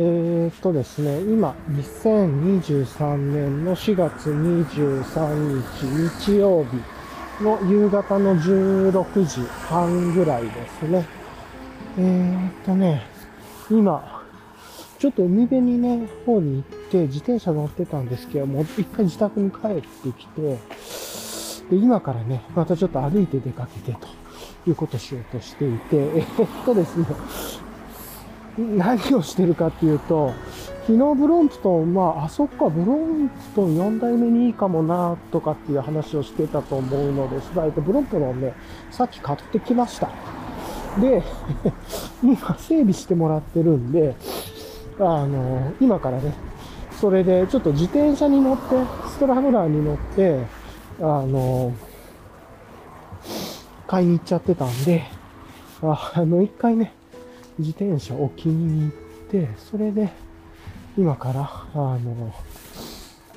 えー、っとですね、今、2023年の4月23日日曜日の夕方の16時半ぐらいですね。えー、っとね、今、ちょっと海辺にね、方に行って自転車乗ってたんですけども、一回自宅に帰ってきて、で、今からね、またちょっと歩いて出かけてということをしようとしていて、えー、っとですね、何をしてるかっていうと、昨日ブロンプトン、まあ、あそっか、ブロンプトン4代目にいいかもな、とかっていう話をしてたと思うのですが、ブロンプトンね、さっき買ってきました。で、今整備してもらってるんで、あの、今からね、それでちょっと自転車に乗って、ストラドラーに乗って、あの、買いに行っちゃってたんで、あの、一回ね、自転車を気に入って、それで、今から、あの、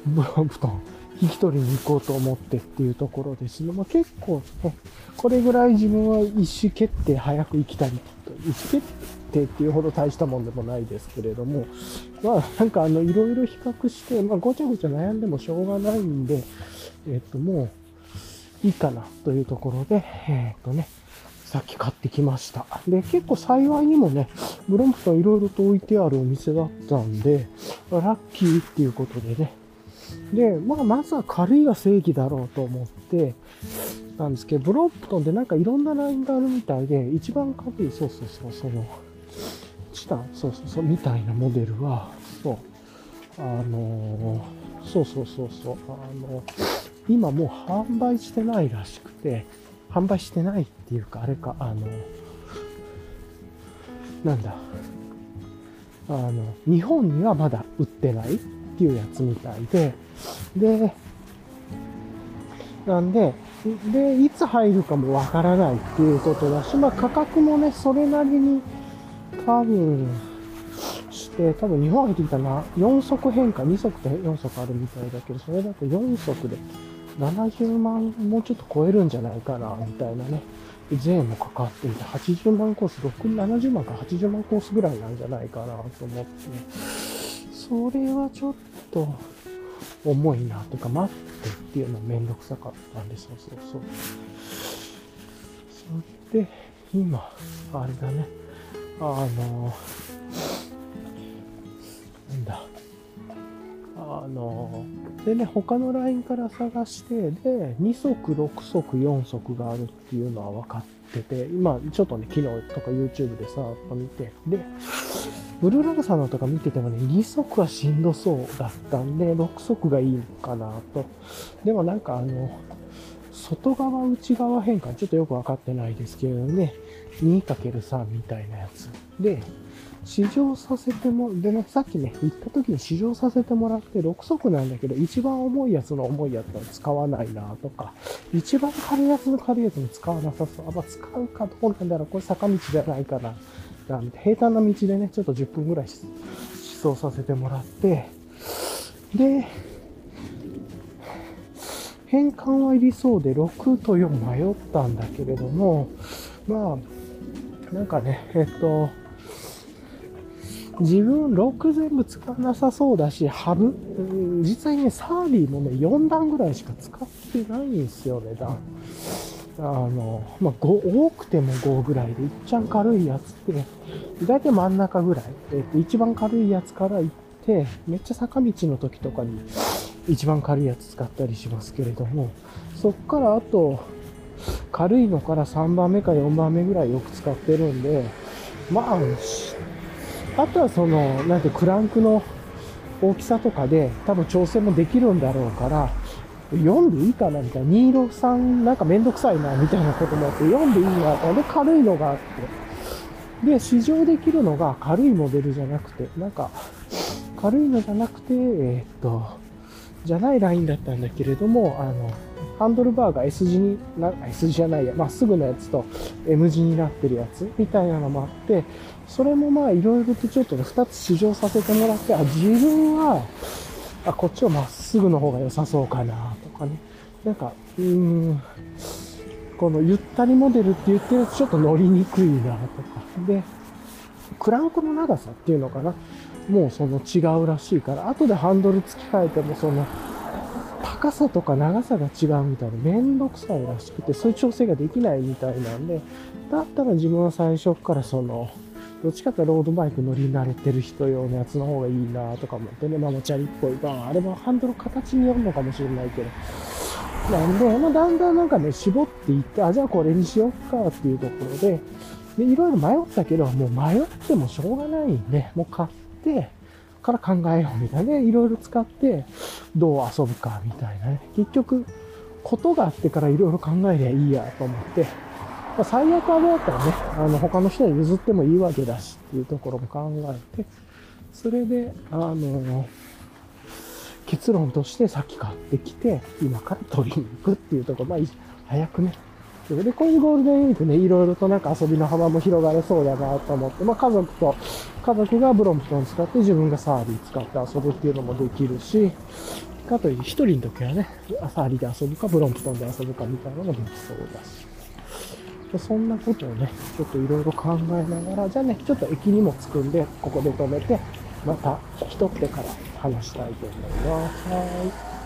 ブロンプトン、引き取りに行こうと思ってっていうところですね。まあ、結構ね、これぐらい自分は意思決定早く行きたいと。意思決定っていうほど大したもんでもないですけれども、まあなんかあの、いろいろ比較して、まあごちゃごちゃ悩んでもしょうがないんで、えっともういいかなというところで、えっとね、さっき買ってきました。で、結構幸いにもね、ブロンプトンいろいろと置いてあるお店だったんで、ラッキーっていうことでね。で、まあ、まずは軽いが正義だろうと思って、なんですけど、ブロンプトンってなんかいろんなラインがあるみたいで、一番軽い、そうそうそう、その、チタン、そうそうそう、みたいなモデルは、そう、あのー、そうそうそうそう、あの、今もう販売してないらしくて、販売してないっていうか、あれか、あの、なんだ、あの、日本にはまだ売ってないっていうやつみたいで、で、なんで、で、いつ入るかもわからないっていうことだし、まあ価格もね、それなりに多分して、多分日本入ってきたな、4足変化、2足と4足あるみたいだけど、それだと4足で70万もうちょっと超えるんじゃないかな、みたいなね。税もかかっていて、80万コース、6、70万か80万コースぐらいなんじゃないかなと思って、それはちょっと重いな、とか待ってっていうのめんどくさかったんで、そうそうそう。それで、今、あれだね、あの、なあの、でね、他の LINE から探して、で、2足、6足、4足があるっていうのは分かってて、今、ちょっとね、昨日とか YouTube でさ、見て、で、ブルーラグさんのとか見ててもね、2足はしんどそうだったんで、6足がいいのかなと。でもなんかあの、外側、内側変換、ちょっとよく分かってないですけれどね、2×3 みたいなやつ。で、試乗させても、でね、さっきね、行った時に試乗させてもらって、6足なんだけど、一番重いやつの重いやつは使わないなとか、一番軽いやつの軽いやつも使わなさそう。あ、まあ、使うかどうなんだろう、これ坂道じゃないかな。なんで、平坦な道でね、ちょっと10分ぐらい試走させてもらって、で、変換はいりそうで6と4迷ったんだけれども、まあ、なんかね、えっと、自分6全部使わなさそうだし、ハブ、実際ね、サーリーもね、4段ぐらいしか使ってないんですよね、段。あの、まあ、5、多くても5ぐらいで、いっちゃん軽いやつって、だいたい真ん中ぐらい。えっと、一番軽いやつから行って、めっちゃ坂道の時とかに一番軽いやつ使ったりしますけれども、そっからあと、軽いのから3番目か4番目ぐらいよく使ってるんで、まあ、あとはその、なんてクランクの大きさとかで多分調整もできるんだろうから、4でいいかなみたいな。263なんかめんどくさいなみたいなこともあって、4でいいなで、軽いのがあって。で、試乗できるのが軽いモデルじゃなくて、なんか、軽いのじゃなくて、えー、っと、じゃないラインだったんだけれども、あの、ハンドルバーが S 字にな、S 字じゃないや、まっすぐのやつと M 字になってるやつみたいなのもあって、それもまあいろいろとちょっとね、2つ試乗させてもらって、あ、自分は、あ、こっちをまっすぐの方が良さそうかなとかね。なんか、うーん、このゆったりモデルって言ってるとちょっと乗りにくいなとか。で、クランクの長さっていうのかな。もうその違うらしいから、後でハンドル付き替えてもその、高さとか長さが違うみたいな、めんどくさいらしくて、そういう調整ができないみたいなんで、だったら自分は最初からその、どっちかってロードバイク乗り慣れてる人用のやつの方がいいなとか思ってね、ママチャリっぽい。まあ、あれはハンドル形によるのかもしれないけど。なんで、まあ、だんだんなんかね、絞っていって、あ、じゃあこれにしよっかっていうところで、で、いろいろ迷ったけど、もう迷ってもしょうがないんで、もう買って、から考えようみたいなね、いろいろ使って、どう遊ぶかみたいなね。結局、ことがあってからいろいろ考えりゃいいやと思って、まあ、最悪はどうやったらね、あの、他の人に譲ってもいいわけだしっていうところも考えて、それで、あの、結論としてさっき買ってきて、今から取りに行くっていうところ、まあ、早くね。で、こういうゴールデンウィークね、いろいろとなんか遊びの幅も広がれそうだなと思って、まあ、家族と、家族がブロンプトン使って自分がサーリー使って遊ぶっていうのもできるし、かといって一人の時はね、サーリーで遊ぶか、ブロンプトンで遊ぶかみたいなのもできそうだし。そんなことをね、ちょっといろいろ考えながら、じゃあね、ちょっと駅にも着くんで、ここで止めて、また来とってから話したいと思います。はい。